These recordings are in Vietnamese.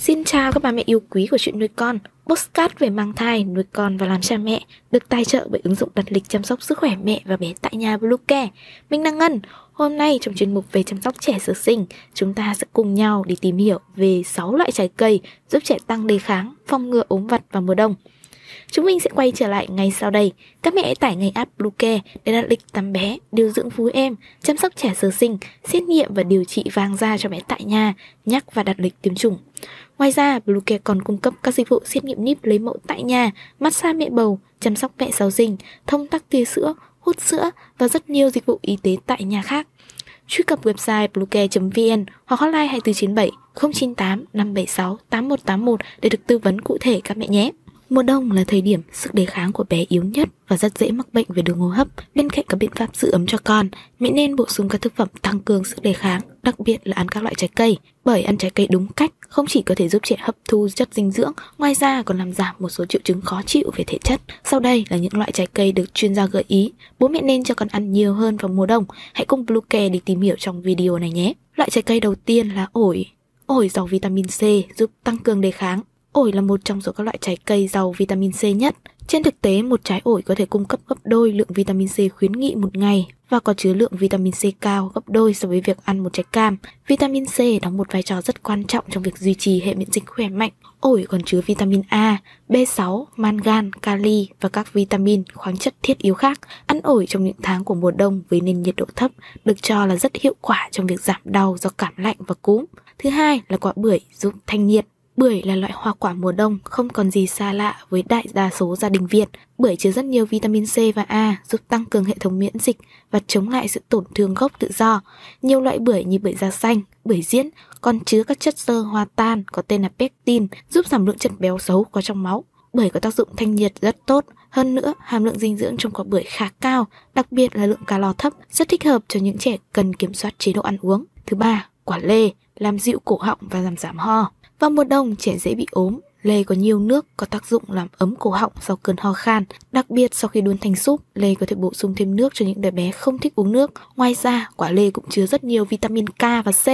Xin chào các bà mẹ yêu quý của chuyện nuôi con. Postcard về mang thai, nuôi con và làm cha mẹ Được tài trợ bởi ứng dụng đặt lịch chăm sóc sức khỏe mẹ và bé tại nhà Bluecare Mình đang Ngân. Hôm nay trong chuyên mục về chăm sóc trẻ sơ sinh Chúng ta sẽ cùng nhau đi tìm hiểu về 6 loại trái cây Giúp trẻ tăng đề kháng, phòng ngừa ốm vặt vào mùa đông. Chúng mình sẽ quay trở lại ngay sau đây. Các mẹ hãy tải ngay app Bluecare để đặt lịch tắm bé, điều dưỡng phú em, chăm sóc trẻ sơ sinh, xét nghiệm và điều trị vàng da cho bé tại nhà, nhắc và đặt lịch tiêm chủng. Ngoài ra, Bluecare còn cung cấp các dịch vụ xét nghiệm níp lấy mẫu tại nhà, massage mẹ bầu, chăm sóc mẹ sau sinh, thông tắc tia sữa, hút sữa và rất nhiều dịch vụ y tế tại nhà khác. Truy cập website bluecare.vn hoặc hotline 2497 098 576 8181 để được tư vấn cụ thể các mẹ nhé. Mùa đông là thời điểm sức đề kháng của bé yếu nhất và rất dễ mắc bệnh về đường hô hấp. Bên cạnh các biện pháp giữ ấm cho con, mẹ nên bổ sung các thực phẩm tăng cường sức đề kháng, đặc biệt là ăn các loại trái cây. Bởi ăn trái cây đúng cách không chỉ có thể giúp trẻ hấp thu chất dinh dưỡng, ngoài ra còn làm giảm một số triệu chứng khó chịu về thể chất. Sau đây là những loại trái cây được chuyên gia gợi ý. Bố mẹ nên cho con ăn nhiều hơn vào mùa đông. Hãy cùng Bluecare đi tìm hiểu trong video này nhé. Loại trái cây đầu tiên là ổi. Ổi giàu vitamin C giúp tăng cường đề kháng, Ổi là một trong số các loại trái cây giàu vitamin C nhất. Trên thực tế, một trái ổi có thể cung cấp gấp đôi lượng vitamin C khuyến nghị một ngày và có chứa lượng vitamin C cao gấp đôi so với việc ăn một trái cam. Vitamin C đóng một vai trò rất quan trọng trong việc duy trì hệ miễn dịch khỏe mạnh. Ổi còn chứa vitamin A, B6, mangan, kali và các vitamin, khoáng chất thiết yếu khác. Ăn ổi trong những tháng của mùa đông với nền nhiệt độ thấp được cho là rất hiệu quả trong việc giảm đau do cảm lạnh và cúm. Thứ hai là quả bưởi giúp thanh nhiệt. Bưởi là loại hoa quả mùa đông không còn gì xa lạ với đại đa số gia đình Việt. Bưởi chứa rất nhiều vitamin C và A giúp tăng cường hệ thống miễn dịch và chống lại sự tổn thương gốc tự do. Nhiều loại bưởi như bưởi da xanh, bưởi diễn còn chứa các chất xơ hoa tan có tên là pectin giúp giảm lượng chất béo xấu có trong máu. Bưởi có tác dụng thanh nhiệt rất tốt, hơn nữa hàm lượng dinh dưỡng trong quả bưởi khá cao, đặc biệt là lượng calo thấp, rất thích hợp cho những trẻ cần kiểm soát chế độ ăn uống. Thứ ba, quả lê làm dịu cổ họng và giảm giảm ho. Vào mùa đông, trẻ dễ bị ốm. Lê có nhiều nước có tác dụng làm ấm cổ họng sau cơn ho khan. Đặc biệt sau khi đun thành súp, lê có thể bổ sung thêm nước cho những đứa bé không thích uống nước. Ngoài ra, quả lê cũng chứa rất nhiều vitamin K và C.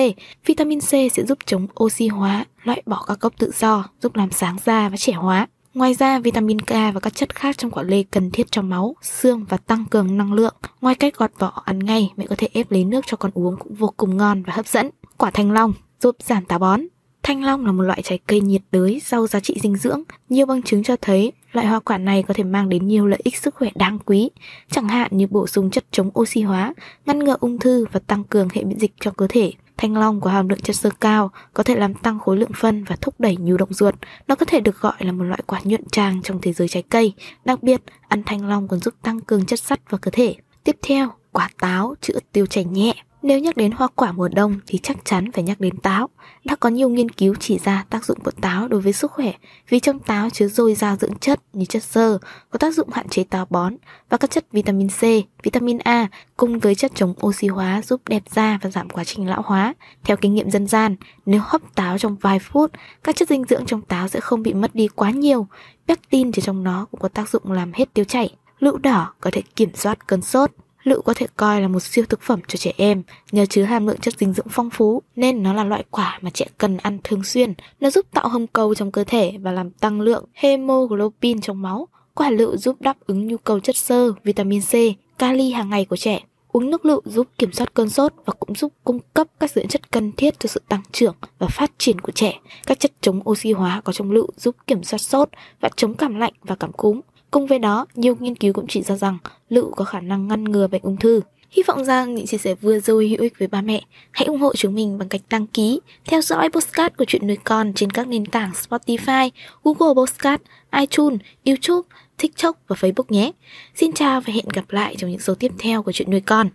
Vitamin C sẽ giúp chống oxy hóa, loại bỏ các gốc tự do, giúp làm sáng da và trẻ hóa. Ngoài ra, vitamin K và các chất khác trong quả lê cần thiết cho máu, xương và tăng cường năng lượng. Ngoài cách gọt vỏ ăn ngay, mẹ có thể ép lấy nước cho con uống cũng vô cùng ngon và hấp dẫn. Quả thanh long giúp giảm táo bón. Thanh long là một loại trái cây nhiệt đới giàu giá trị dinh dưỡng. Nhiều bằng chứng cho thấy loại hoa quả này có thể mang đến nhiều lợi ích sức khỏe đáng quý, chẳng hạn như bổ sung chất chống oxy hóa, ngăn ngừa ung thư và tăng cường hệ miễn dịch cho cơ thể. Thanh long có hàm lượng chất xơ cao, có thể làm tăng khối lượng phân và thúc đẩy nhu động ruột. Nó có thể được gọi là một loại quả nhuận tràng trong thế giới trái cây. Đặc biệt, ăn thanh long còn giúp tăng cường chất sắt vào cơ thể. Tiếp theo, quả táo chữa tiêu chảy nhẹ. Nếu nhắc đến hoa quả mùa đông thì chắc chắn phải nhắc đến táo. Đã có nhiều nghiên cứu chỉ ra tác dụng của táo đối với sức khỏe vì trong táo chứa dồi dào dưỡng chất như chất xơ, có tác dụng hạn chế táo bón và các chất vitamin C, vitamin A cùng với chất chống oxy hóa giúp đẹp da và giảm quá trình lão hóa. Theo kinh nghiệm dân gian, nếu hấp táo trong vài phút, các chất dinh dưỡng trong táo sẽ không bị mất đi quá nhiều. Pectin chứa trong nó cũng có tác dụng làm hết tiêu chảy. Lựu đỏ có thể kiểm soát cơn sốt. Lựu có thể coi là một siêu thực phẩm cho trẻ em nhờ chứa hàm lượng chất dinh dưỡng phong phú nên nó là loại quả mà trẻ cần ăn thường xuyên. Nó giúp tạo hồng cầu trong cơ thể và làm tăng lượng hemoglobin trong máu. Quả lựu giúp đáp ứng nhu cầu chất xơ, vitamin C, kali hàng ngày của trẻ. Uống nước lựu giúp kiểm soát cơn sốt và cũng giúp cung cấp các dưỡng chất cần thiết cho sự tăng trưởng và phát triển của trẻ. Các chất chống oxy hóa có trong lựu giúp kiểm soát sốt và chống cảm lạnh và cảm cúm. Cùng với đó, nhiều nghiên cứu cũng chỉ ra rằng lựu có khả năng ngăn ngừa bệnh ung thư. Hy vọng rằng những chia sẻ vừa rồi hữu ích với ba mẹ. Hãy ủng hộ chúng mình bằng cách đăng ký, theo dõi postcard của chuyện nuôi con trên các nền tảng Spotify, Google Postcard, iTunes, YouTube, TikTok và Facebook nhé. Xin chào và hẹn gặp lại trong những số tiếp theo của chuyện nuôi con.